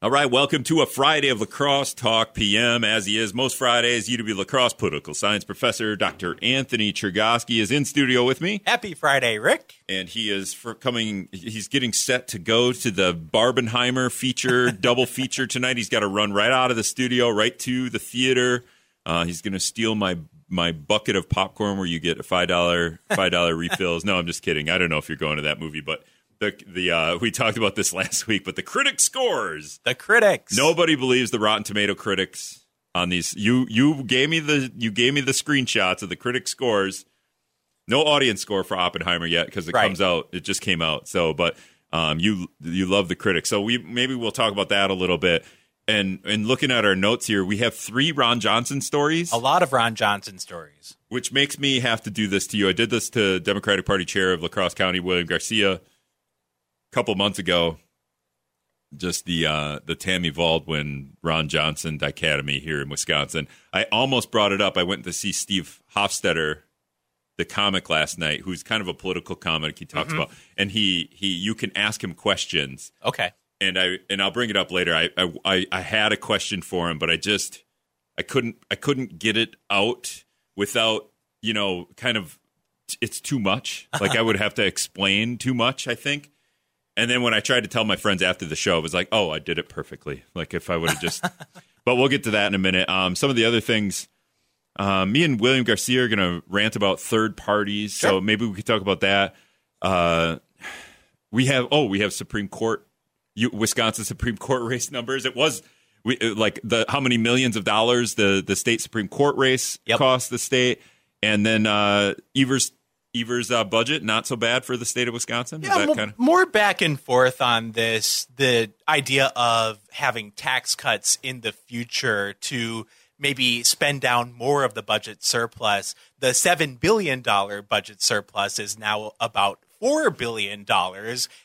All right, welcome to a Friday of La Crosse Talk PM. As he is most Fridays, UW La Crosse political science professor Dr. Anthony Chergosky is in studio with me. Happy Friday, Rick. And he is for coming, he's getting set to go to the Barbenheimer feature, double feature tonight. He's got to run right out of the studio, right to the theater. Uh, he's going to steal my my bucket of popcorn where you get a five dollar five dollar refills. No, I'm just kidding. I don't know if you're going to that movie, but the the uh, we talked about this last week, but the critic scores. The critics. Nobody believes the Rotten Tomato critics on these. You you gave me the you gave me the screenshots of the critic scores. No audience score for Oppenheimer yet because it Right. comes out. It just came out. So, but um, you you love the critics. So we maybe we'll talk about that a little bit. And and looking at our notes here, we have three Ron Johnson stories A lot of Ron Johnson stories. which makes me have to do this to you. I did this to Democratic Party Chair of La Crosse County, William Garcia, couple months ago. Just the uh, the Tammy Baldwin Ron Johnson dichotomy here in Wisconsin. I almost brought it up. I went to see Steve Hofstetter, the comic last night, who's kind of a political comic. He talks about, and he he you can ask him questions Okay. and I and I'll bring it up later. I, I I I had a question for him, but I just I couldn't I couldn't get it out without you know kind of it's too much. Like I would have to explain too much. I think. And then when I tried to tell my friends after the show, it was like, "Oh, I did it perfectly." Like if I would have just. but we'll get to that in a minute. Um, some of the other things. Uh, me and William Garcia are going to rant about third parties, so maybe we could talk about that. Uh, we have oh, we have Supreme Court you, Wisconsin Supreme Court race numbers. It was we, uh, like the how many millions of dollars the the state Supreme Court race Yep. cost the state, and then uh, Evers Evers uh, budget not so bad for the state of Wisconsin. Is Yeah, that mo- kind of more back and forth on this. The idea of having tax cuts in the future to maybe spend down more of the budget surplus. The $7 billion budget surplus is now about $4 billion,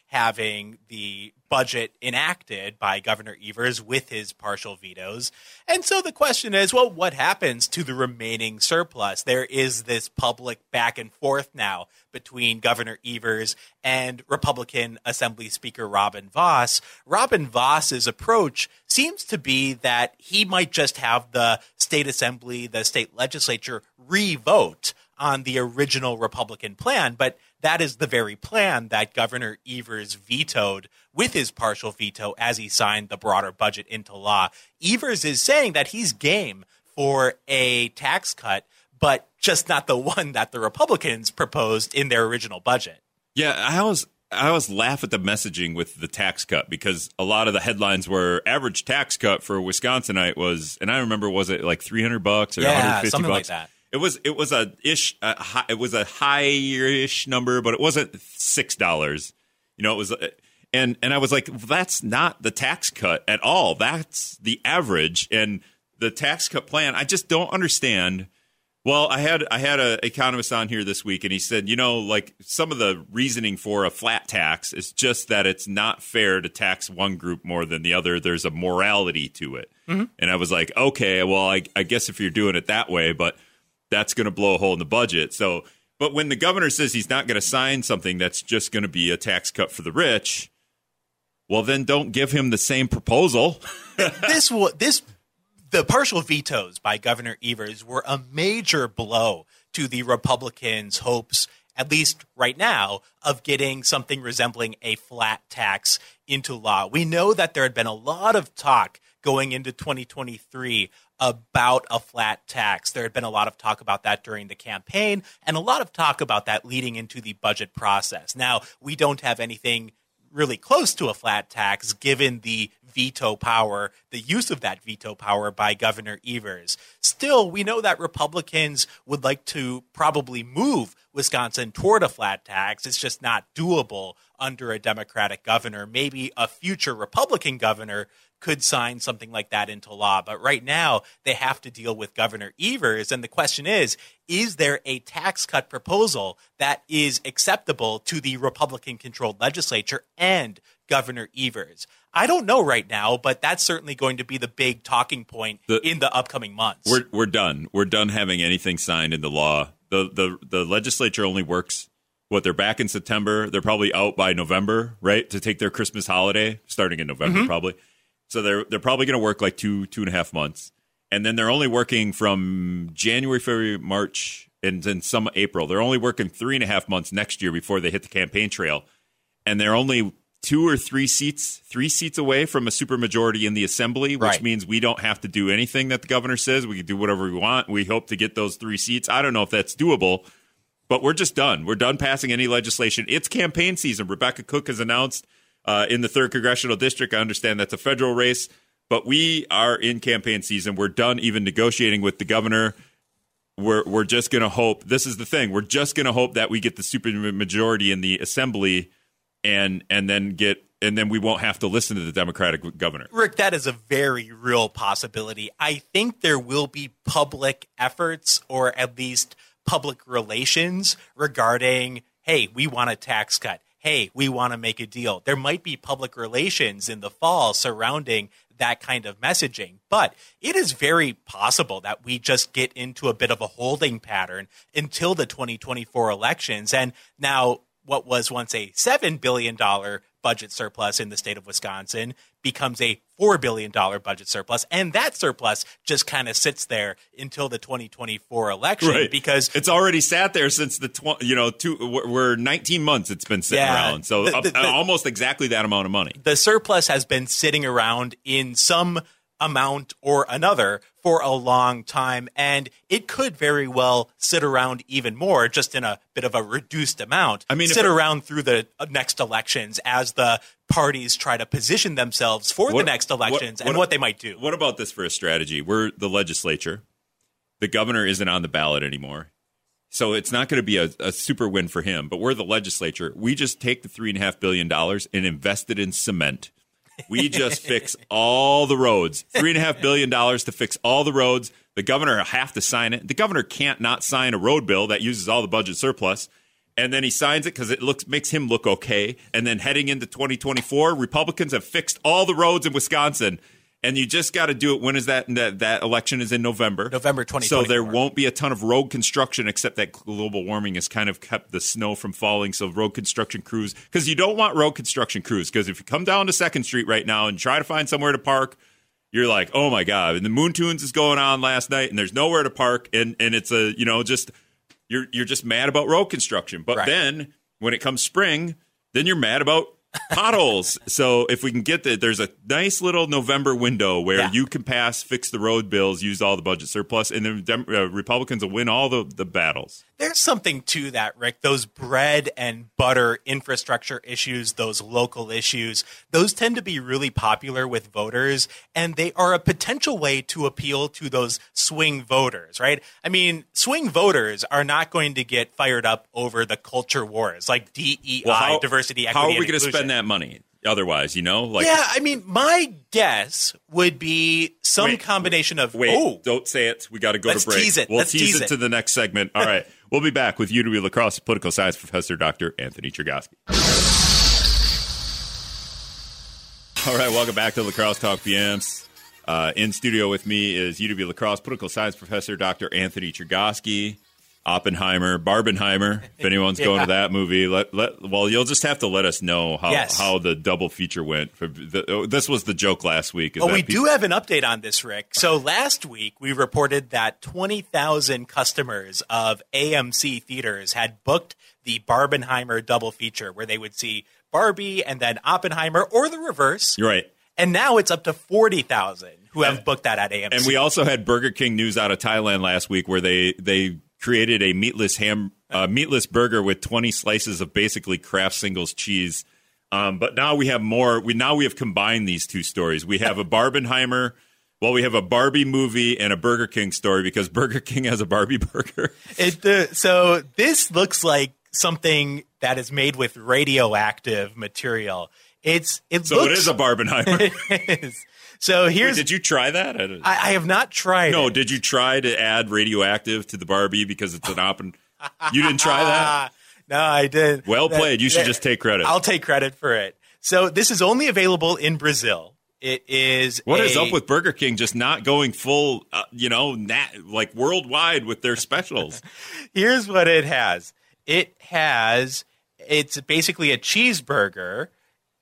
having the budget enacted by Governor Evers with his partial vetoes. And so the question is well, what happens to the remaining surplus? There is this public back and forth now between Governor Evers and Republican Assembly Speaker Robin Vos. Robin Vos's approach seems to be that he might just have the state assembly, the state legislature re-vote on the original Republican plan, but that is the very plan that Governor Evers vetoed with his partial veto as he signed the broader budget into law. Evers is saying that he's game for a tax cut, but just not the one that the Republicans proposed in their original budget. yeah. I always I always laugh at the messaging with the tax cut because a lot of the headlines were average tax cut for Wisconsinite was, and I remember was it like three hundred bucks or Yeah, fifty something like bucks? that. It was it was a ish a high, it was a high-ish number, but it wasn't six dollars. You know, it was uh, and and I was like, that's not the tax cut at all. That's the average and the tax cut plan. I just don't understand. Well, I had I had a economist on here this week, and he said, you know, like some of the reasoning for a flat tax is just that it's not fair to tax one group more than the other. There's a morality to it, and I was like, okay, well, I, I guess if you're doing it that way, but that's going to blow a hole in the budget. So, but when the governor says he's not going to sign something that's just going to be a tax cut for the rich, well, then don't give him the same proposal. this wa- this the partial vetoes by Governor Evers were a major blow to the Republicans' hopes, at least right now, of getting something resembling a flat tax into law. We know that there had been a lot of talk going into 2023 about a flat tax. There had been a lot of talk about that during the campaign and a lot of talk about that leading into the budget process. Now, we don't have anything really close to a flat tax given the veto power, the use of that veto power by Governor Evers. Still, we know that Republicans would like to probably move Wisconsin toward a flat tax. It's just not doable under a Democratic governor. Maybe a future Republican governor could sign something like that into law. But right now, they have to deal with Governor Evers. And the question is is there a tax cut proposal that is acceptable to the Republican controlled legislature and Governor Evers? I don't know right now, but that's certainly going to be the big talking point The- in the upcoming months. We're we're done. We're done having anything signed into law. The the the legislature only works what they're back in September. They're probably out by November, right? To take their Christmas holiday, starting in November mm-hmm. probably. So they're they're probably going to work like two two and a half months, and then they're only working from January, February, March, and then some April. They're only working three and a half months next year before they hit the campaign trail, and they're only two or three seats three seats away from a supermajority in the assembly, which Right. means we don't have to do anything that the governor says. We can do whatever we want. We hope to get those three seats. I don't know if that's doable but we're just done. We're done passing any legislation. It's campaign season. Rebecca Cooke has announced uh, in the third congressional district. I understand that's a federal race, but we are in campaign season. We're done even negotiating with the governor. We're we're just going to hope. This is the thing. We're just going to hope that we get the super majority in the assembly, and and then get and then we won't have to listen to the Democratic governor. Rick, that is a very real possibility. I think there will be public efforts or at least public relations regarding, hey, we want a tax cut. Hey, we want to make a deal. There might be public relations in the fall surrounding that kind of messaging. But it is very possible that we just get into a bit of a holding pattern until the 2024 elections. And now, what was once a $7 billion budget surplus in the state of Wisconsin becomes a $4 billion budget surplus. And that surplus just kind of sits there until the 2024 election because it's already sat there since the tw- you know two we're- we're 19 months it's been sitting Yeah. around so The- up- the- the- almost exactly that amount of money the surplus has been sitting around in some amount or another for a long time and it could very well sit around even more just in a bit of a reduced amount I mean, sit it- around through the uh, next elections as the parties try to position themselves for the What- next what- elections and what- what they might do. What about this for a strategy? We're the legislature. The governor isn't on the ballot anymore. So it's not going to be a, a super win for him but we're the legislature. We just take the three and a half billion dollars and invest it in cement we just fix all the roads. Three and a half billion dollars to fix all the roads. The governor have to sign it. The governor can't not sign a road bill that uses all the budget surplus. And then he signs it because it looks makes him look okay. And then heading into 2024, Republicans have fixed all the roads in Wisconsin. And you just got to do it. When is that? That that election is in November. November twenty. So there won't be a ton of road construction, except that global warming has kind of kept the snow from falling. So road construction crews, because you don't want road construction crews, because if you come down to Second Street right now and try to find somewhere to park, you're like, oh my god! And the Moon Tunes is going on last night, and there's nowhere to park, and and it's a you know just you're you're just mad about road construction. But Right. then when it comes spring, then you're mad about potholes. so if we can get that, there's a nice little November window where Yeah. you can pass, fix the road bills, use all the budget surplus, and then Dem- uh, Republicans will win all the the battles. There's something to that, Rick. Those bread and butter infrastructure issues, those local issues, those tend to be really popular with voters, and they are a potential way to appeal to those swing voters, right? I mean, swing voters are not going to get fired up over the culture wars like DEI, how- diversity, equity. How are we going to inclusion. That money? Otherwise, you know, like yeah, I mean, my guess would be some Wait, combination of Wait, oh, don't say it. We got to go Let's to break. tease it. We'll Let's tease, tease it it. to the next segment. All right. We'll be back with UW La Crosse political science professor Dr. Anthony Chergosky. All right, welcome back to La Crosse Talk PMs. Uh, in studio with me is UW La Crosse political science professor Dr. Anthony Chergosky. Oppenheimer, Barbenheimer. If anyone's going to that movie, let let well, you'll just have to let us know how Yes. how the double feature went. For the, oh, this was the joke last week. is Oh, we pe- do have an update on this, Rick. So last week we reported that 20,000 customers of AMC theaters had booked the Barbenheimer double feature where they would see Barbie and then Oppenheimer or the reverse. You're right. And now it's up to 40,000 who have booked that at AMC. And we also had Burger King news out of Thailand last week where they they created a meatless ham uh, meatless burger with 20 slices of basically Kraft singles cheese. Um, but now we have more. We now we have combined these two stories. We have a Barbenheimer. Well, we have a Barbie movie and a Burger King story because Burger King has a Barbie burger. It, uh, so this looks like something that is made with radioactive material. It's it So looks, it is a Barbenheimer. it is. So here's did you try that? I I, I have not tried no, it. did you try to add radioactive to the Barbie because it's an open? You didn't try that. No, I did. Well That- played. You should that- just take credit. I'll take credit for it. So this is only available in Brazil. It is. What is a- up with Burger King just not going full, uh, you know, nat- like worldwide with their specials? Here's what it has. It has. It's basically a cheeseburger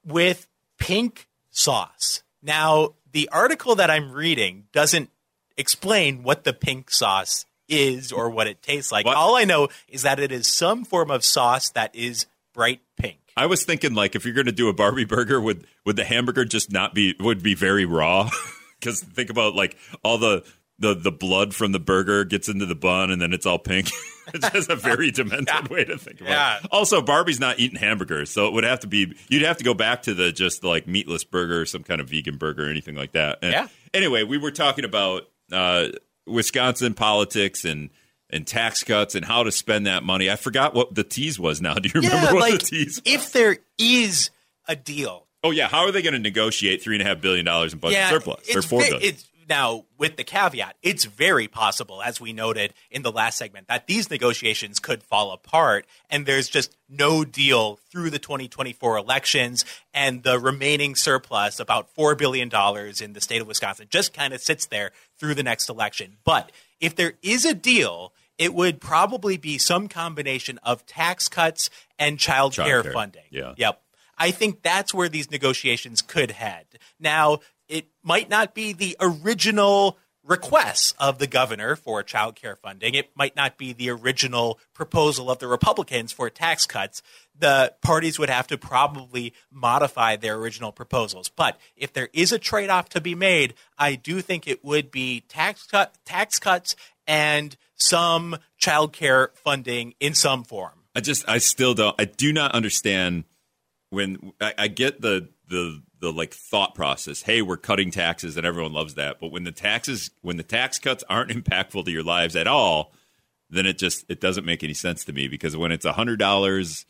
with pink sauce. Now, the article that I'm reading doesn't explain what the pink sauce is or what it tastes like. What? All I know is that it is some form of sauce that is bright pink. I was thinking like if you're going to do a Barbie burger, would would the hamburger just not be would be very raw? Because think about like all the the the blood from the burger gets into the bun and then it's all pink. it's just a very demented way to think about Yeah. it. Also, Barbie's not eating hamburgers, so it would have to be you'd have to go back to the just like meatless burger, some kind of vegan burger, or anything like that. And Yeah. Anyway, we were talking about uh, Wisconsin politics and. And tax cuts and how to spend that money. I forgot what the tease was. Now, do you remember yeah, what like the tease? Was? If there is a deal, Oh yeah, how are they going to negotiate three and a half billion dollars in budget yeah, surplus or four ve- It's now with the caveat, it's very possible, as we noted in the last segment, that these negotiations could fall apart, and there's just no deal through the 2024 elections, and the remaining surplus, about four billion dollars in the state of Wisconsin, just kind of sits there through the next election. But if there is a deal. It would probably be some combination of tax cuts and child care Childcare, funding. yeah. Yep. I think that's where these negotiations could head. Now, it might not be the original requests of the governor for child care funding. It might not be the original proposal of the Republicans for tax cuts. The parties would have to probably modify their original proposals. But if there is a trade off to be made, I do think it would be tax cut tax cuts and some child care funding in some form. I just, I still don't, I do not understand when I, I get the the the like thought process. Hey, we're cutting taxes, and everyone loves that. But when the taxes, when the tax cuts aren't impactful to your lives at all, then it just it doesn't make any sense to me. Because when it's a hundred dollars,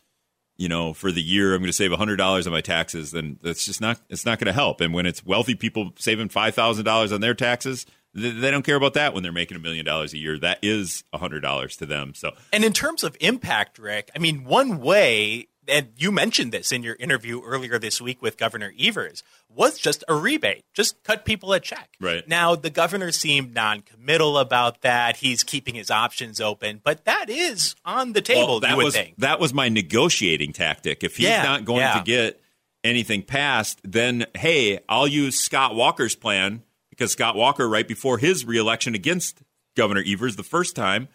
you know, for the year, I'm going to save a hundred dollars on my taxes. Then that's just not it's not going to help. And when it's wealthy people saving five thousand dollars on their taxes, they, they don't care about that when they're making a million dollars a year. That is a hundred dollars to them. So And in terms of impact, Rick, I mean, one way, and you mentioned this in your interview earlier this week with Governor Evers, was just a rebate. Just cut people a check. Right. Now, the governor seemed non committal about that. He's keeping his options open, but that is on the table, Well, that you would was think. that was my negotiating tactic. If he's Yeah, not going yeah. to get anything passed, then hey, I'll use Scott Walker's plan because Scott Walker, right before his reelection against Governor Evers the first time,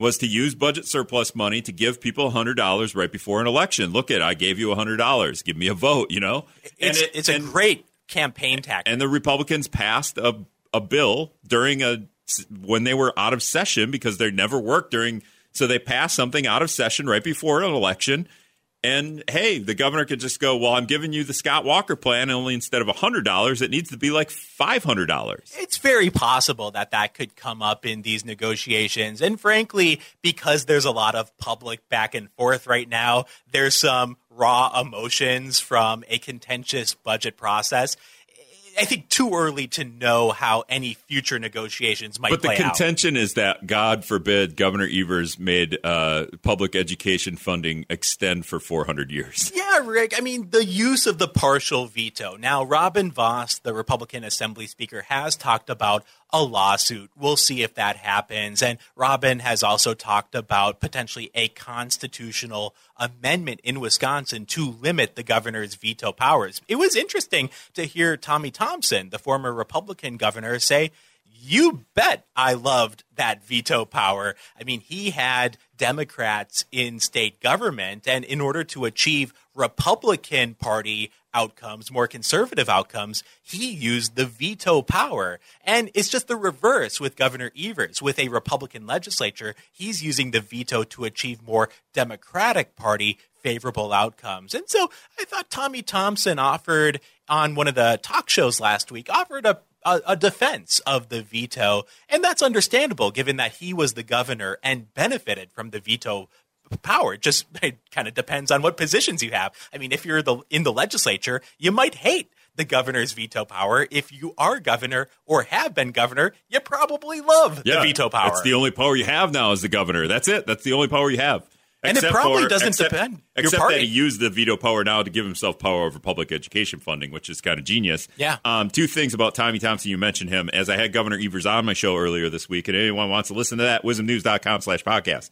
was to use budget surplus money to give people hundred dollars right before an election. Look at, I gave you hundred dollars. Give me a vote. You know, It's, it- it's a and- great campaign tactic. and the Republicans passed a a bill during a when they were out of session because they never worked during. So they passed something out of session right before an election. And hey, the governor could just go, "Well, I'm giving you the Scott Walker plan. Only instead of hundred dollars, it needs to be like five hundred dollars." it's very possible that that could come up in these negotiations. And frankly, because there's a lot of public back and forth right now, there's some raw emotions from a contentious budget process. I think too early to know how any future negotiations might But the play out. contention is that, God forbid, Governor Evers made uh, public education funding extend for 400 years. Yeah, Rick. I mean, the use of the partial veto. Now, Robin Vos, the Republican Assembly Speaker, has talked about a lawsuit. We'll see if that happens. And Robin has also talked about potentially a constitutional amendment in Wisconsin to limit the governor's veto powers. It was interesting to hear Tommy Thompson, the former Republican governor, say, you bet I loved that veto power. I mean, he had Democrats in state government, and in order to achieve Republican Party outcomes, more conservative outcomes, he used the veto power. And it's just the reverse with Governor Evers. With a Republican legislature, he's using the veto to achieve more Democratic Party favorable outcomes. And so I thought Tommy Thompson offered on one of the talk shows last week, offered a a, defense of the veto, and that's understandable given that he was the governor and benefited from the veto power. It just it kind of depends on what positions you have. I mean, if you're the in the legislature, you might hate the governor's veto power. If you are governor or have been governor, you probably love the veto power. It's the only power you have now as the governor. That's it. That's the only power you have. And it probably for- doesn't except, depend your Except that he used the veto power now to give himself power over public education funding, which is kind of genius. Yeah. Um, two things about Tommy Thompson. You mentioned him. As I had Governor Evers on my show earlier this week, and anyone wants to listen to that, wizmnews.com slash podcast.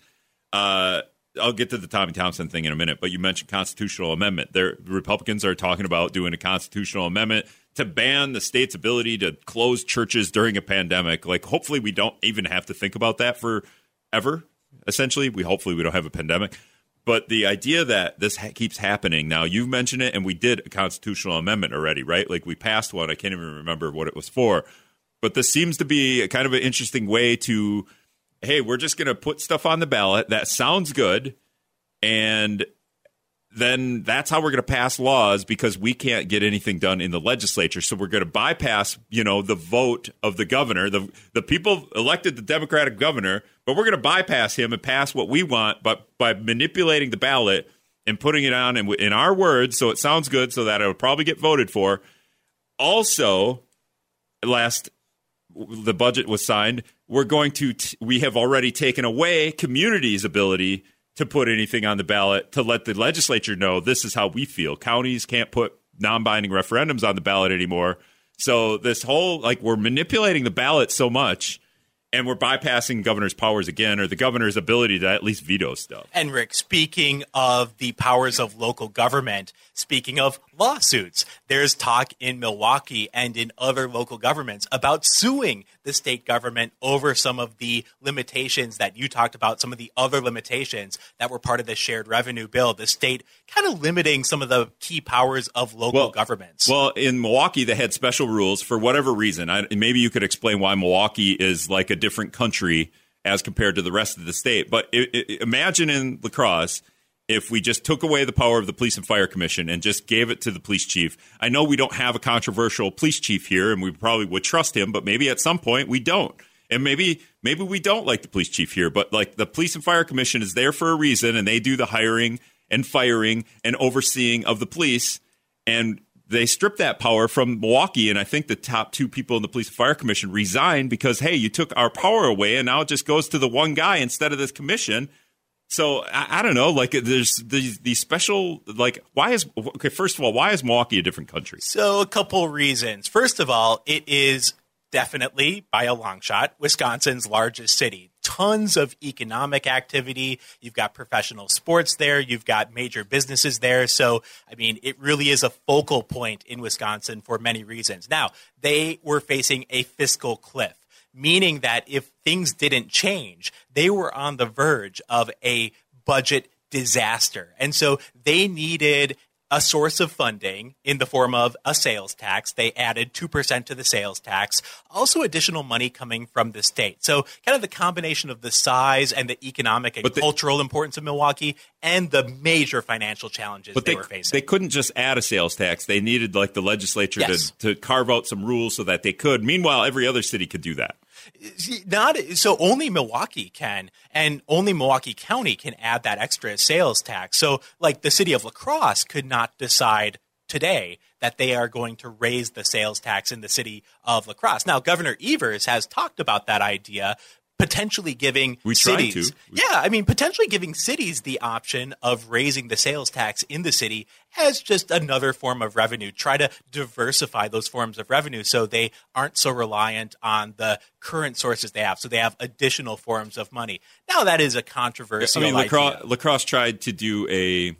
Uh, I'll get to the Tommy Thompson thing in a minute, but you mentioned constitutional amendment. There, Republicans are talking about doing a constitutional amendment to ban the state's ability to close churches during a pandemic. Like, hopefully, we don't even have to think about that for ever. Essentially, we hopefully we don't have a pandemic. But the idea that this ha- keeps happening now, you've mentioned it, and we did a constitutional amendment already, right? Like we passed one. I can't even remember what it was for. But this seems to be a kind of an interesting way to, hey, we're just going to put stuff on the ballot that sounds good, and then that's how we're going to pass laws because we can't get anything done in the legislature. So we're going to bypass, you know, the vote of the governor. The the people elected the Democratic governor, but we're going to bypass him and pass what we want, but by manipulating the ballot and putting it on in, in our words, so it sounds good, so that it'll probably get voted for. Also, last the budget was signed, we're going to t- we have already taken away communities' ability to put anything on the ballot to let the legislature know this is how we feel. Counties can't put non-binding referendums on the ballot anymore. So this whole like we're manipulating the ballot so much and we're bypassing governor's powers again or the governor's ability to at least veto stuff. And Rick, speaking of the powers of local government, speaking of lawsuits, there's talk in Milwaukee and in other local governments about suing the state government over some of the limitations that you talked about, some of the other limitations that were part of the shared revenue bill. The state kind of limiting some of the key powers of local well, governments. Well, in Milwaukee, they had special rules for whatever reason. I, maybe you could explain why Milwaukee is like a different country as compared to the rest of the state. But it, it, imagine in La Crosse if we just took away the power of the police and fire commission and just gave it to the police chief. I know we don't have a controversial police chief here and we probably would trust him, but maybe at some point we don't. And maybe maybe we don't like the police chief here, but like the police and fire commission is there for a reason and they do the hiring and firing and overseeing of the police and they stripped that power from Milwaukee, and I think the top two people in the police and fire commission resigned because hey, you took our power away, and now it just goes to the one guy instead of this commission. So I, I, don't know. Like, there's these these special like why is okay? First of all, why is Milwaukee a different country? So a couple reasons. First of all, it is definitely by a long shot Wisconsin's largest city. Tons of economic activity. You've got professional sports there. You've got major businesses there. So, I mean, it really is a focal point in Wisconsin for many reasons. Now, they were facing a fiscal cliff meaning that if things didn't change, they were on the verge of a budget disaster. And so they needed a source of funding in the form of a sales tax. They added 2% to the sales tax, also additional money coming from the state. So, kind of the combination of the size and the economic and cultural importance of Milwaukee and the major financial challenges they, they, were facing. They couldn't just add a sales tax. They needed like the legislature yes. to, to carve out some rules so that they could. Meanwhile, every other city could do that. Not so only Milwaukee can, and only Milwaukee County can add that extra sales tax. So, like the city of La Crosse could not decide today that they are going to raise the sales tax in the city of La Crosse. Now, Governor Evers has talked about that idea, potentially giving we cities. Yeah i mean potentially giving cities the option of raising the sales tax in the city as just another form of revenue. Try to diversify those forms of revenue so they aren't so reliant on the current sources they have so they have additional forms of money. Now that is a controversial I mean, La Crosse, La tried to do a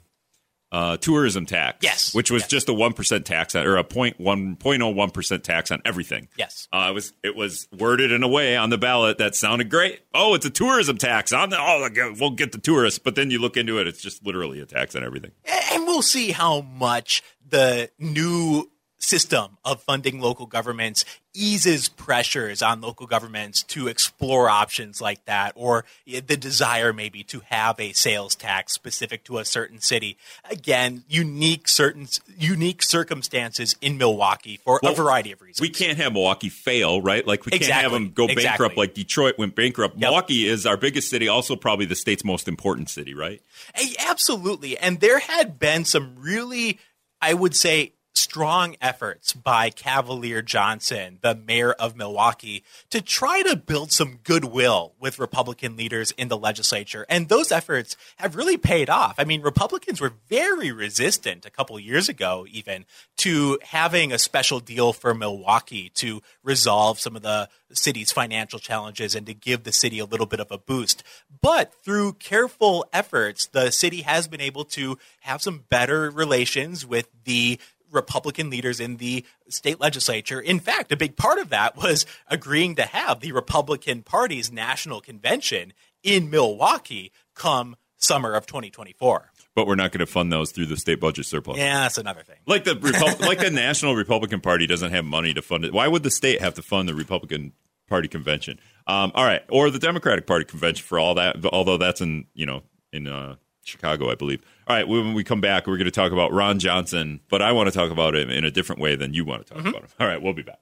uh, tourism tax. Yes, which was yes. just a one percent tax or a point one point oh one percent tax on everything. Yes, uh, it was it was worded in a way on the ballot that sounded great. Oh, it's a tourism tax on the oh we'll get the tourists, but then you look into it, it's just literally a tax on everything. And we'll see how much the new system of funding local governments eases pressures on local governments to explore options like that or the desire maybe to have a sales tax specific to a certain city again unique certain unique circumstances in Milwaukee for well, a variety of reasons we can't have Milwaukee fail right like we can't exactly. have them go exactly. bankrupt like Detroit went bankrupt yep. Milwaukee is our biggest city also probably the state's most important city right hey, absolutely and there had been some really I would say strong efforts by Cavalier Johnson, the mayor of Milwaukee, to try to build some goodwill with Republican leaders in the legislature. And those efforts have really paid off. I mean, Republicans were very resistant a couple years ago, even, to having a special deal for Milwaukee to resolve some of the city's financial challenges and to give the city a little bit of a boost. But through careful efforts, the city has been able to have some better relations with the Republican leaders in the state legislature. In fact, a big part of that was agreeing to have the Republican Party's national convention in Milwaukee come summer of 2024. But we're not going to fund those through the state budget surplus. Yeah, that's another thing. Like the Repu- like the National Republican Party doesn't have money to fund it. Why would the state have to fund the Republican Party convention? Um, all right, or the Democratic Party convention for all that. Although that's in you know in uh, Chicago, I believe. All right, when we come back, we're going to talk about Ron Johnson, but I want to talk about him in a different way than you want to talk Mm-hmm. about him. All right, we'll be back.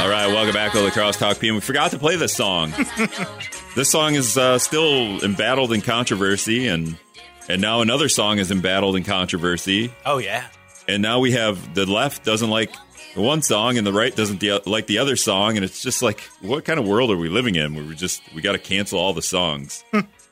All right, welcome back to La Crosse Talk PM. We forgot to play this song. this song is uh, still embattled in controversy, and and now another song is embattled in controversy, Oh yeah. and now we have the left doesn't like the one song, and the right doesn't the, like the other song, and it's just like, what kind of world are we living in? Where we just we got to cancel all the songs,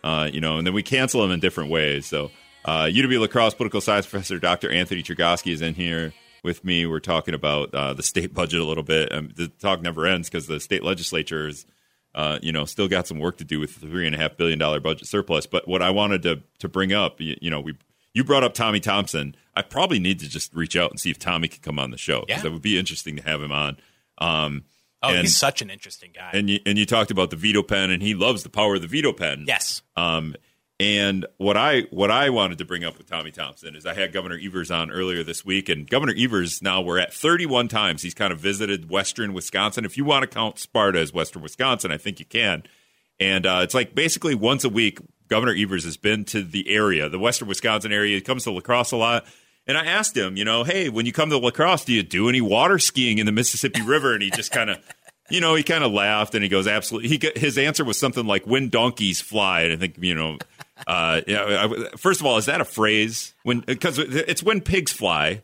uh, you know, and then we cancel them in different ways. So, uh, UW La Crosse political science professor Dr. Anthony Chergosky is in here with me. We're talking about uh, the state budget a little bit. Um, the talk never ends because the state legislature is, uh, you know, still got some work to do with the three and a half billion dollar budget surplus. But what I wanted to to bring up, you, you know, we you brought up Tommy Thompson. I probably need to just reach out and see if Tommy can come on the show because Yeah. it would be interesting to have him on. Um, Oh, And- he's such an interesting guy. and you, and you talked about the veto pen, and he loves the power of the veto pen. yes. Um, and what I what I wanted to bring up with Tommy Thompson is I had Governor Evers on earlier this week, and Governor Evers now we're at 31 times he's kind of visited Western Wisconsin. If you want to count Sparta as Western Wisconsin, I think you can. And uh, it's like basically once a week, Governor Evers has been to the area, the Western Wisconsin area. He comes to La Crosse a lot. And I asked him, you know, hey, when you come to La Crosse, do you do any water skiing in the Mississippi River? And he just kind of, you know, he kind of laughed and he goes, absolutely. He his answer was something like "when donkeys fly," and I think you know, uh, yeah. I, first of all, is that a phrase? When because it's when pigs fly,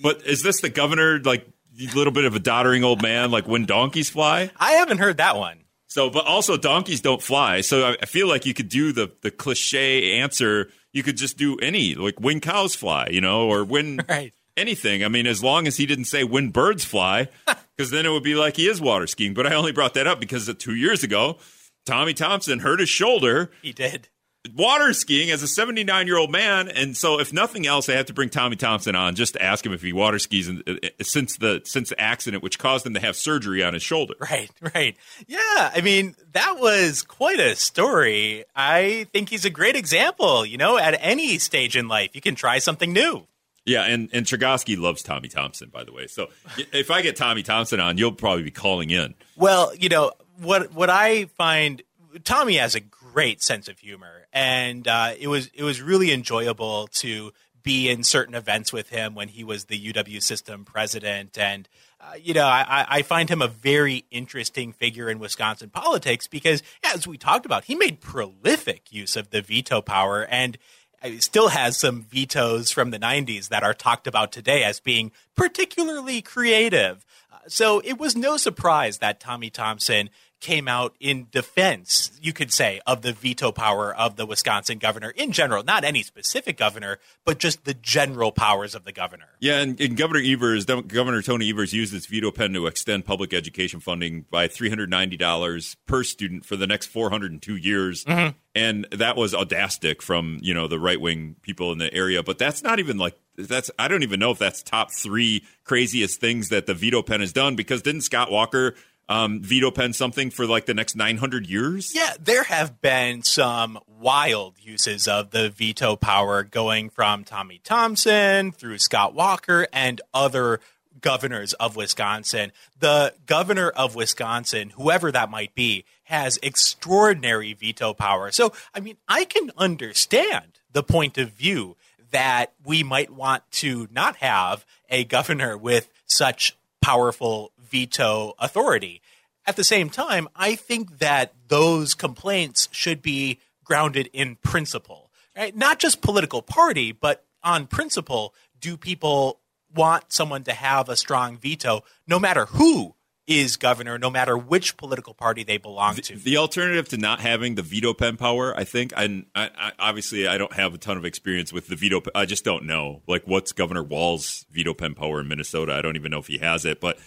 but is this the governor like a little bit of a doddering old man like when donkeys fly? I haven't heard that one. So, but also donkeys don't fly. So I, I feel like you could do the the cliche answer. You could just do any like when cows fly, you know, or when Right. anything. I mean, as long as he didn't say when birds fly, because then it would be like he is water skiing. But I only brought that up because two years ago, Tommy Thompson hurt his shoulder He did. Water skiing as a 79 year old man. And so, if nothing else, I have to bring Tommy Thompson on just to ask him if he water skis in, uh, since the since the accident, which caused him to have surgery on his shoulder. Right, right. Yeah, I mean, that was quite a story. I think he's a great example. You know, at any stage in life, you can try something new. Yeah, and and Chergosky loves Tommy Thompson, by the way. So if I get Tommy Thompson on, you'll probably be calling in. Well, you know what what I find Tommy has a great sense of humor, and uh, it was it was really enjoyable to be in certain events with him when he was the UW system president, and uh, you know I, I- find him a very interesting figure in Wisconsin politics because, as we talked about, he made prolific use of the veto power and. uh, Still has some vetoes from the 90s that are talked about today as being particularly creative. Uh, so it was no surprise that Tommy Thompson came out in defense, you could say, of the veto power of the Wisconsin governor in general. Not any specific governor, but just the general powers of the governor. Yeah, and, and Governor Evers, Governor Tony Evers, used his veto pen to extend public education funding by three hundred ninety dollars per student for the next four hundred and two years, mm-hmm. and that was audastic from you know the right wing people in the area. But that's not even like that's I don't even know if that's top three craziest things that the veto pen has done because didn't Scott Walker um, veto pen something for like the next nine hundred years? Yeah, there have been some wild uses of the veto power going from Tommy Thompson through Scott Walker and other governors of Wisconsin. The governor of Wisconsin, whoever that might be, has extraordinary veto power. So, I mean, I can understand the point of view that we might want to not have a governor with such powerful veto authority. At the same time, I think that those complaints should be grounded in principle, right? Not just political party, but on principle. Do people want someone to have a strong veto, no matter who is governor, no matter which political party they belong to? The alternative to not having the veto pen power, I think, and I, I, obviously I don't have a ton of experience with the veto. I just don't know, like, what's Governor Walz's veto pen power in Minnesota? I don't even know if he has it. But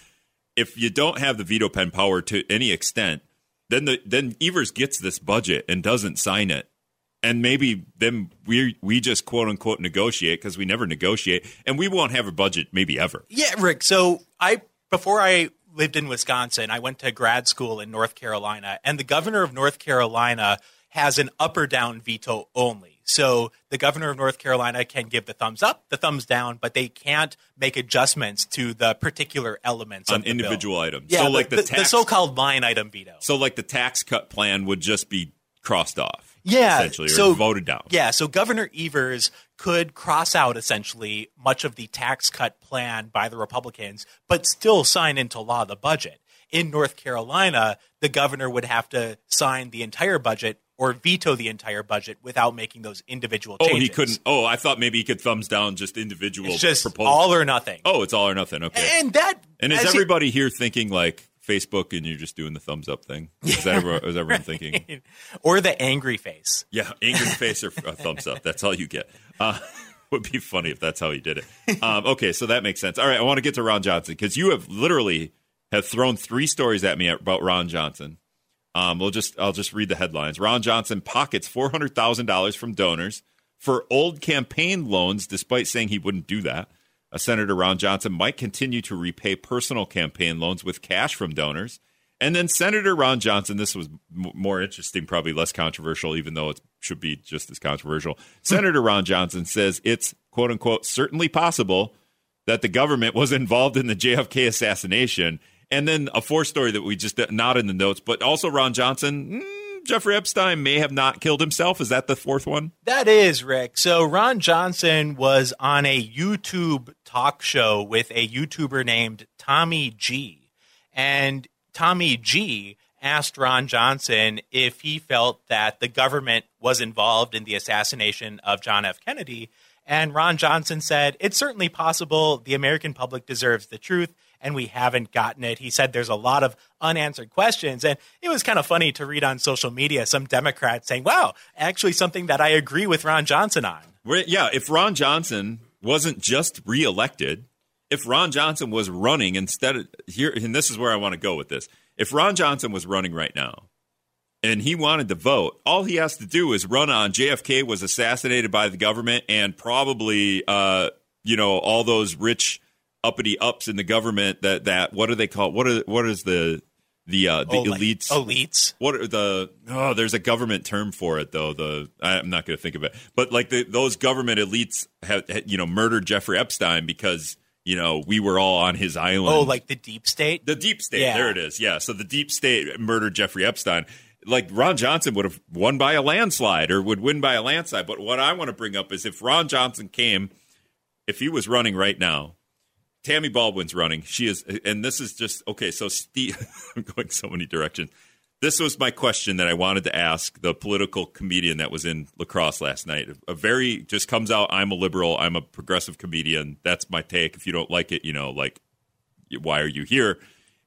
if you don't have the veto pen power to any extent, then the then Evers gets this budget and doesn't sign it. and maybe then we we just quote unquote negotiate because we never negotiate, and we won't have a budget maybe ever. Yeah, Rick. So I before I lived in Wisconsin, I went to grad school in North Carolina, and the governor of North Carolina has an up or down veto only. So the governor of North Carolina can give the thumbs up, the thumbs down, but they can't make adjustments to the particular elements on of the individual bill. items. Yeah, so like the, the, tax, so-called line item veto. so like the tax cut plan would just be crossed off. Yeah, essentially, or so- voted down. Yeah, so Governor Evers could cross out essentially much of the tax cut plan by the Republicans, but still sign into law the budget. In North Carolina, the governor would have to sign the entire budget or veto the entire budget without making those individual changes. Oh, he couldn't. Oh, I thought maybe he could thumbs down just individual It's just proposals. all or nothing. oh, it's all or nothing. Okay. And that And is as he- everybody here thinking like Facebook and you're just doing the thumbs up thing? Is, that everyone, is everyone thinking? or the angry face. Yeah, angry face or a thumbs up. That's all you get. Uh, would be funny if that's how he did it. Um, okay, so that makes sense. All right, I want to get to Ron Johnson because you have literally have thrown three stories at me about Ron Johnson. Um, we'll just I'll just read the headlines. Ron Johnson pockets four hundred thousand dollars from donors for old campaign loans, despite saying he wouldn't do that. Uh, Senator Ron Johnson might continue to repay personal campaign loans with cash from donors. And then Senator Ron Johnson, this was m- more interesting, probably less controversial, even though it should be just as controversial. Senator Ron Johnson says it's quote unquote certainly possible that the government was involved in the JFK assassination. And then a fourth story that we just not in the notes, but also Ron Johnson, mm, Jeffrey Epstein may have not killed himself. Is that the fourth one? That is, Rick. So Ron Johnson was on a YouTube talk show with a YouTuber named Tommy G. And Tommy G asked Ron Johnson if he felt that the government was involved in the assassination of John F. Kennedy. And Ron Johnson said, It's certainly possible. The American public deserves the truth, and we haven't gotten it. He said there's a lot of unanswered questions. And it was kind of funny to read on social media some Democrats saying, Wow, actually something that I agree with Ron Johnson on. Yeah, if Ron Johnson wasn't just reelected, if Ron Johnson was running instead of here, and this is where I want to go with this. If Ron Johnson was running right now and he wanted to vote, all he has to do is run on JFK was assassinated by the government and probably, uh, you know, all those rich uppity ups in the government that, that, what do they call, what are, what is the, the, uh, the Oh, like elites? elites. what are the oh there's a government term for it though the i'm not going to think of it but like the, those government elites have you know murdered jeffrey epstein because you know we were all on his island Oh, like the deep state? the deep state Yeah. there it is yeah so the deep state murdered jeffrey epstein like ron johnson would have won by a landslide or would win by a landslide but what i want to bring up is if ron johnson came if he was running right now Tammy Baldwin's running. She is, and this is just okay. So, Steve, I'm going so many directions. This was my question that I wanted to ask the political comedian that was in La Crosse last night. A very just comes out. I'm a liberal. I'm a progressive comedian. That's my take. If you don't like it, you know, like, why are you here?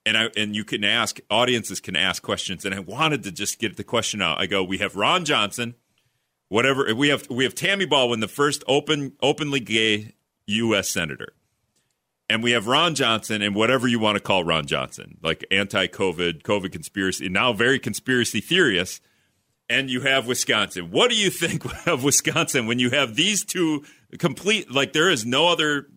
And I and you can ask audiences can ask questions. And I wanted to just get the question out. I go, we have Ron Johnson, whatever. We have we have Tammy Baldwin, the first open openly gay U.S. senator and we have Ron Johnson and whatever you want to call Ron Johnson, like anti-COVID, COVID conspiracy, now very conspiracy theorist. And you have Wisconsin. What do you think of Wisconsin when you have these two complete? Like there is no other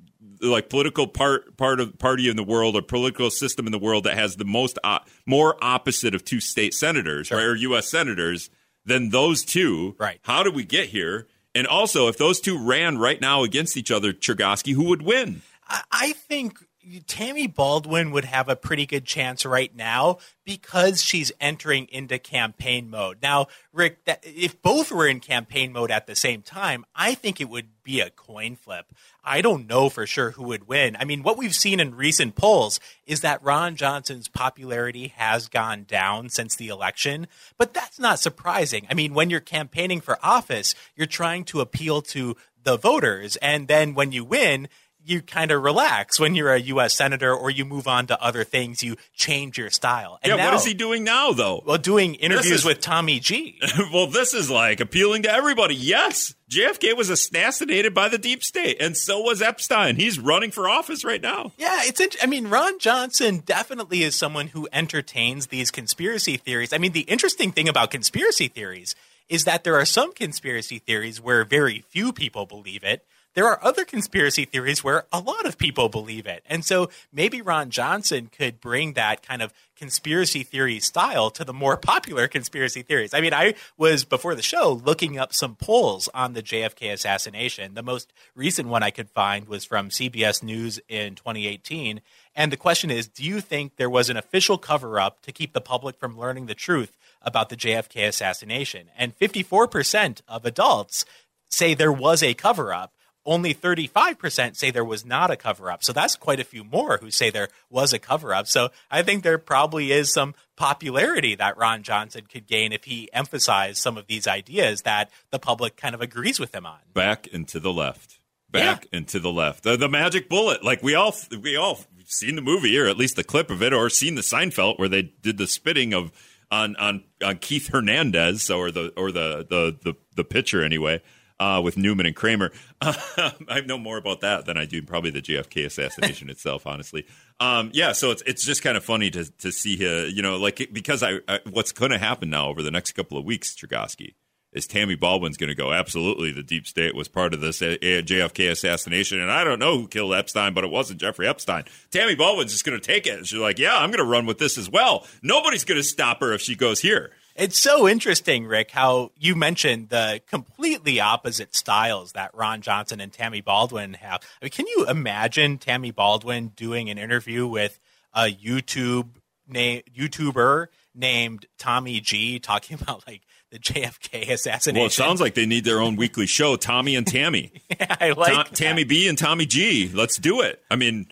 like political part part of party in the world or political system in the world that has the most more opposite of two state senators right, or U.S. senators than those two. Right. How did we get here? And also, if those two ran right now against each other, Chergosky, who would win? I- think Tammy Baldwin would have a pretty good chance right now because she's entering into campaign mode. Now, Rick, that, if both were in campaign mode at the same time, I think it would be a coin flip. I don't know for sure who would win. I mean, what we've seen in recent polls is that Ron Johnson's popularity has gone down since the election, but that's not surprising. I mean, when you're campaigning for office, you're trying to appeal to the voters, and then when you win, you kind of relax when you're a U.S. senator, or you move on to other things. You change your style. And yeah, now, what is he doing now, though? Well, doing interviews is- with Tommy G. well, this is like appealing to everybody. Yes, JFK was assassinated by the deep state, and so was Epstein. He's running for office right now. Yeah, it's. int- I mean, Ron Johnson definitely is someone who entertains these conspiracy theories. I mean, the interesting thing about conspiracy theories is that there are some conspiracy theories where very few people believe it. There are other conspiracy theories where a lot of people believe it. And so maybe Ron Johnson could bring that kind of conspiracy theory style to the more popular conspiracy theories. I mean, I was before the show looking up some polls on the JFK assassination. The most recent one I could find was from CBS News in 2018. And the question is Do you think there was an official cover up to keep the public from learning the truth about the JFK assassination? And 54% of adults say there was a cover up only 35% say there was not a cover up. So that's quite a few more who say there was a cover up. So I think there probably is some popularity that Ron Johnson could gain if he emphasized some of these ideas that the public kind of agrees with him on. Back and to the left. Back Yeah. and to the left. The, the magic bullet. Like we all we all seen the movie or at least the clip of it or seen the Seinfeld where they did the spitting of on on, on Keith Hernandez or the or the the the, the pitcher anyway. Uh, with Newman and Kramer, I know more about that than I do probably the JFK assassination itself. Honestly, um, yeah. So it's it's just kind of funny to to see, uh, you know, like because I, I what's going to happen now over the next couple of weeks, Chergosky, is Tammy Baldwin's going to go, absolutely, the deep state was part of this uh, JFK assassination. And I don't know who killed Epstein, but it wasn't Jeffrey Epstein. Tammy Baldwin's just going to take it. She's like, yeah, I'm going to run with this as well. Nobody's going to stop her if she goes here. It's so interesting, Rick, how you mentioned the completely opposite styles that Ron Johnson and Tammy Baldwin have. I mean, can you imagine Tammy Baldwin doing an interview with a YouTube na- YouTuber named Tommy G talking about like the JFK assassination? Well, it sounds like they need their own weekly show, Tommy and Tammy. I like. Tammy B and Tommy G. Let's do it. I mean,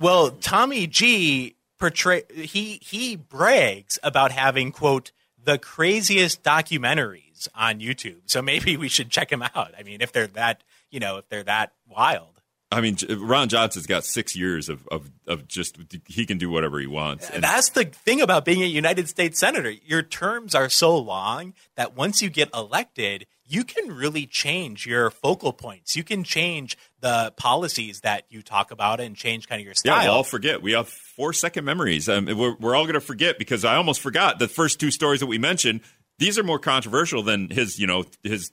Well, Tommy G portray he he brags about having quote the craziest documentaries on YouTube. So maybe we should check him out. I mean, if they're that, you know, if they're that wild. I mean, Ron Johnson's got six years of, of, of just, he can do whatever he wants. And That's the thing about being a United States senator. Your terms are so long that once you get elected, you can really change your focal points. You can change the policies that you talk about and change kind of your style. Yeah, we'll all forget. We have four second memories. Um, we're, we're all going to forget because I almost forgot the first two stories that we mentioned. These are more controversial than his, you know, his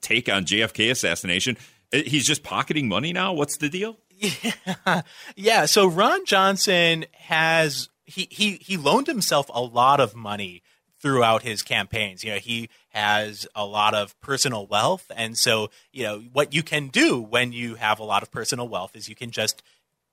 take on JFK assassination. Uh, He's just pocketing money now. What's the deal? Yeah, Yeah, so Ron Johnson has he he he loaned himself a lot of money throughout his campaigns. You know, he has a lot of personal wealth and so, you know, what you can do when you have a lot of personal wealth is you can just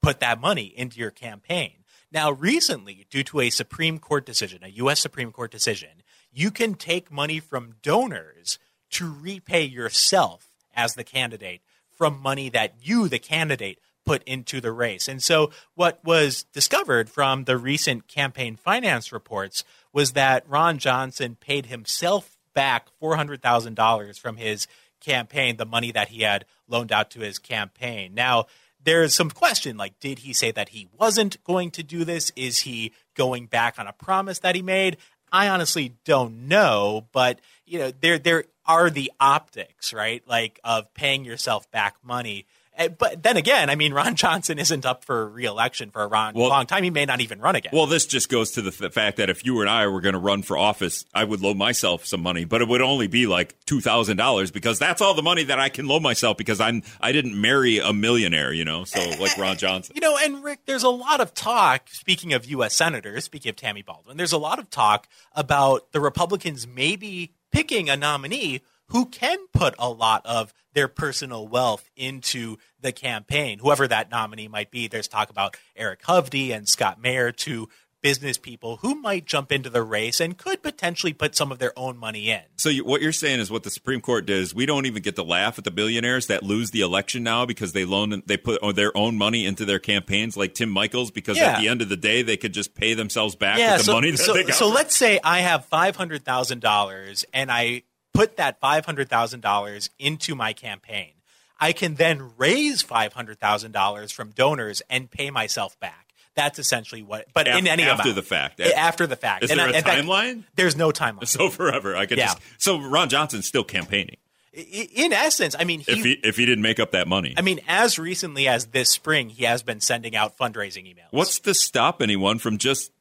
put that money into your campaign. Now, recently, due to a Supreme Court decision, a US Supreme Court decision, you can take money from donors to repay yourself as the candidate from money that you, the candidate, put into the race. And so, what was discovered from the recent campaign finance reports was that Ron Johnson paid himself back $400,000 from his campaign, the money that he had loaned out to his campaign. Now, there's some question like, did he say that he wasn't going to do this? Is he going back on a promise that he made? I honestly don't know, but you know, there there are the optics, right? Like of paying yourself back money. Eh, But then again, I mean, Ron Johnson isn't up for reelection for a long, Well- long time. He may not even run again. Well, this just goes to the f- fact that if you and I were going to run for office, I would loan myself some money, but it would only be like two thousand dollars because that's all the money that I can loan myself because I'm I didn't marry a millionaire, you know. So like Ron Johnson. You know, and Rick, there's a lot of talk, speaking of U.S. senators, speaking of Tammy Baldwin, there's a lot of talk about the Republicans maybe picking a nominee who can put a lot of their personal wealth into the campaign, whoever that nominee might be. There's talk about Eric Hovde and Scott Mayer, two business people who might jump into the race and could potentially put some of their own money in. So you, what you're saying is what the Supreme Court did is we don't even get to laugh at the billionaires that lose the election now because they loan they put their own money into their campaigns, like Tim Michels, because Yeah. at the end of the day they could just pay themselves back yeah, with the so, money that so, they got. so let's say I have five hundred thousand dollars and I put that five hundred thousand dollars into my campaign. I can then raise five hundred thousand dollars from donors and pay myself back. That's essentially what. But in any after amount. the fact. After the fact. Is And there I- a in fact, timeline? there's no timeline. so forever, I could Yeah. just. So Ron Johnson's still campaigning In essence, I mean, he, if he if he didn't make up that money. I mean, as recently as this spring, he has been sending out fundraising emails. What's to stop anyone from just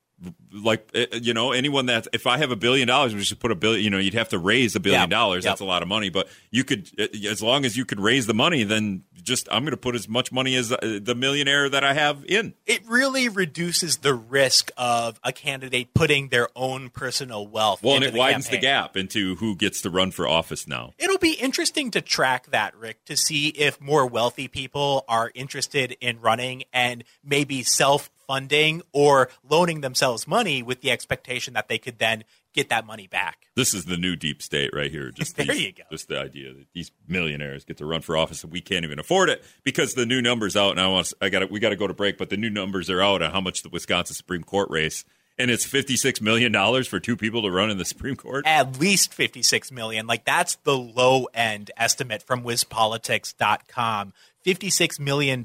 like uh, you know anyone that if I have a billion dollars, we should put a billion. You know, you'd have to raise a billion Yep. dollars. Yep. That's a lot of money, but you could uh, as long as you could raise the money, then just I'm going to put as much money as the millionaire that I have in. It really reduces the risk of a candidate putting their own personal wealth. Well, and it widens the gap into who gets to run for office now. It'll be interesting to track that, Rick, to see if more wealthy people are interested in running and maybe self funding or loaning themselves money with the expectation that they could then get that money back. This is the new deep state right here. Just There these- you go. Just the idea that these millionaires get to run for office and we can't even afford it because the new numbers out. And I want to, I got we got to go to break, but the new numbers are out on how much the Wisconsin Supreme Court race, and it's fifty six million dollars for two people to run in the Supreme Court. At least 56 million. Like that's the low end estimate from WisPolitics.com. $56 million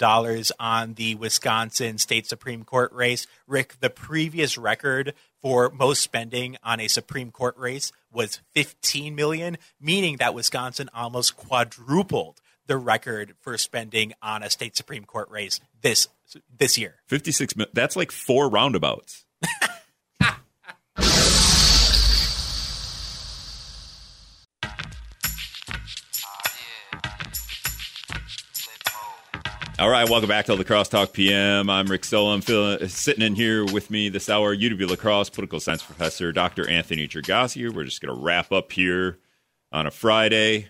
on the Wisconsin State Supreme Court race. Rick, the previous record for most spending on a Supreme Court race was 15 million, meaning that Wisconsin almost quadrupled the record for spending on a state Supreme Court race this this year. Fifty six. That's like four roundabouts. All right, welcome back to La Crosse Talk PM. I'm Rick Stoll. I'm feeling, sitting in here with me this hour, UW La Crosse political science professor Dr. Anthony Chergosky. We're just going to wrap up here on a Friday,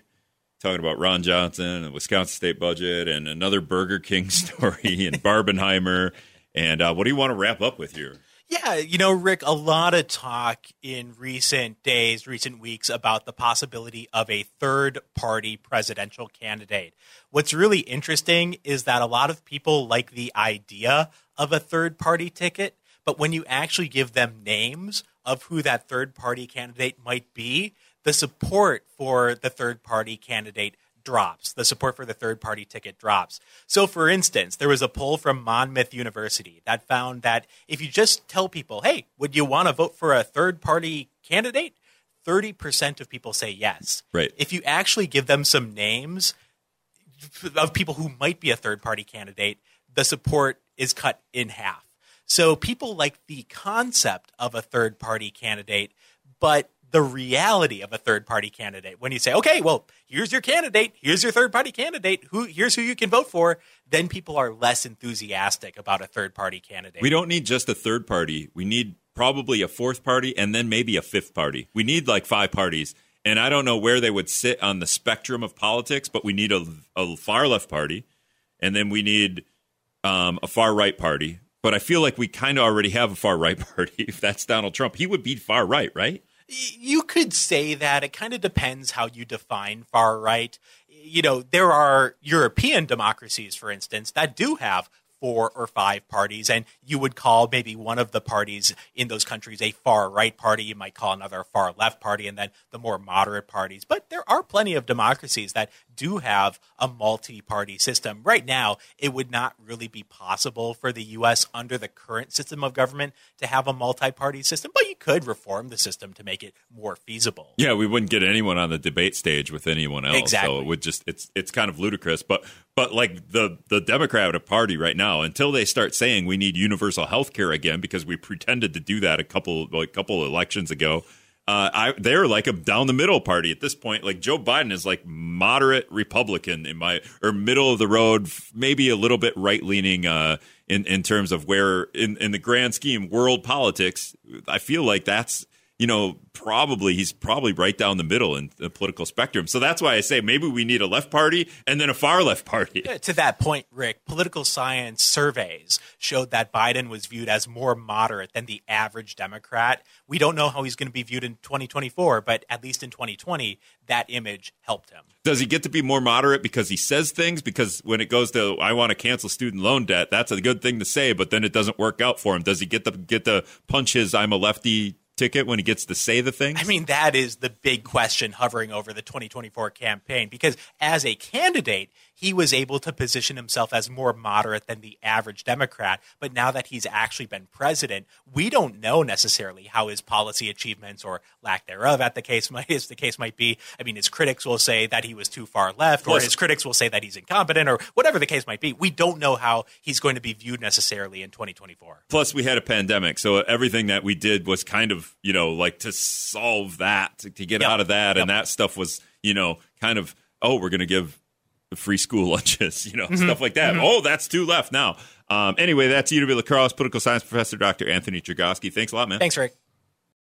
talking about Ron Johnson and the Wisconsin state budget and another Burger King story and Barbenheimer. And uh, what do you want to wrap up with here? Yeah, you know, Rick, a lot of talk in recent days, recent weeks about the possibility of a third party presidential candidate. What's really interesting is that a lot of people like the idea of a third party ticket, but when you actually give them names of who that third party candidate might be, the support for the third party candidate drops. The support for the third party ticket drops. So, for instance, there was a poll from Monmouth University that found that if you just tell people, hey, would you want to vote for a third party candidate? 30% of people say yes. Right. If you actually give them some names of people who might be a third party candidate, the support is cut in half. So people like the concept of a third party candidate, but the reality of a third party candidate. When you say, okay, well, here's your candidate, here's your third party candidate, who here's who you can vote for, then people are less enthusiastic about a third party candidate. We don't need just a third party. We need probably a fourth party and then maybe a fifth party. We need like five parties. And I don't know where they would sit on the spectrum of politics, but we need a, a far left party and then we need um, a far right party. But I feel like we kind of already have a far right party. If that's Donald Trump, he would be far right, right? You could say that it kind of depends how you define far right. You know, there are European democracies, for instance, that do have four or five parties, and you would call maybe one of the parties in those countries a far right party. You might call another a far left party, and then the more moderate parties. But there are plenty of democracies that do have a multi party system. Right now, it would not really be possible for the U.S. under the current system of government to have a multi party system, but you could reform the system to make it more feasible. Yeah, we wouldn't get anyone on the debate stage with anyone else. So Exactly. it would just it's it's kind of ludicrous. But but like the the Democratic Party right now, until they start saying we need universal health care again because we pretended to do that a couple like couple elections ago. Uh, I, they're like a down the middle party at this point. Like Joe Biden is like moderate Republican in my or middle of the road, maybe a little bit right leaning uh, in in terms of where in in the grand scheme world politics. I feel like that's you know, probably he's probably right down the middle in the political spectrum. So that's why I say maybe we need a left party and then a far left party. To that point, Rick, political science surveys showed that Biden was viewed as more moderate than the average Democrat. We don't know how he's going to be viewed in 2024, but at least in 2020, that image helped him. Does he get to be more moderate because he says things? Because when it goes to I want to cancel student loan debt, that's a good thing to say, but then it doesn't work out for him. Does he get to get to punch his I'm a lefty ticket when he gets to say the things? I mean, that is the big question hovering over the 2024 campaign because as a candidate, he was able to position himself as more moderate than the average Democrat. But now that he's actually been president, we don't know necessarily how his policy achievements or lack thereof, at the case might, as the case might be. I mean, his critics will say that he was too far left, or his critics will say that he's incompetent, or whatever the case might be. We don't know how he's going to be viewed necessarily in 2024. Plus, we had a pandemic, so everything that we did was kind of, you know, like to solve that, to, to get Yep. out of that, and that stuff was, you know, kind of, oh, we're going to give free school lunches, you know, Mm-hmm. stuff like that. Oh, that's two left now. Um, anyway, that's UW La Crosse political science professor Dr. Anthony Chergosky. Thanks a lot, man. Thanks, Rick.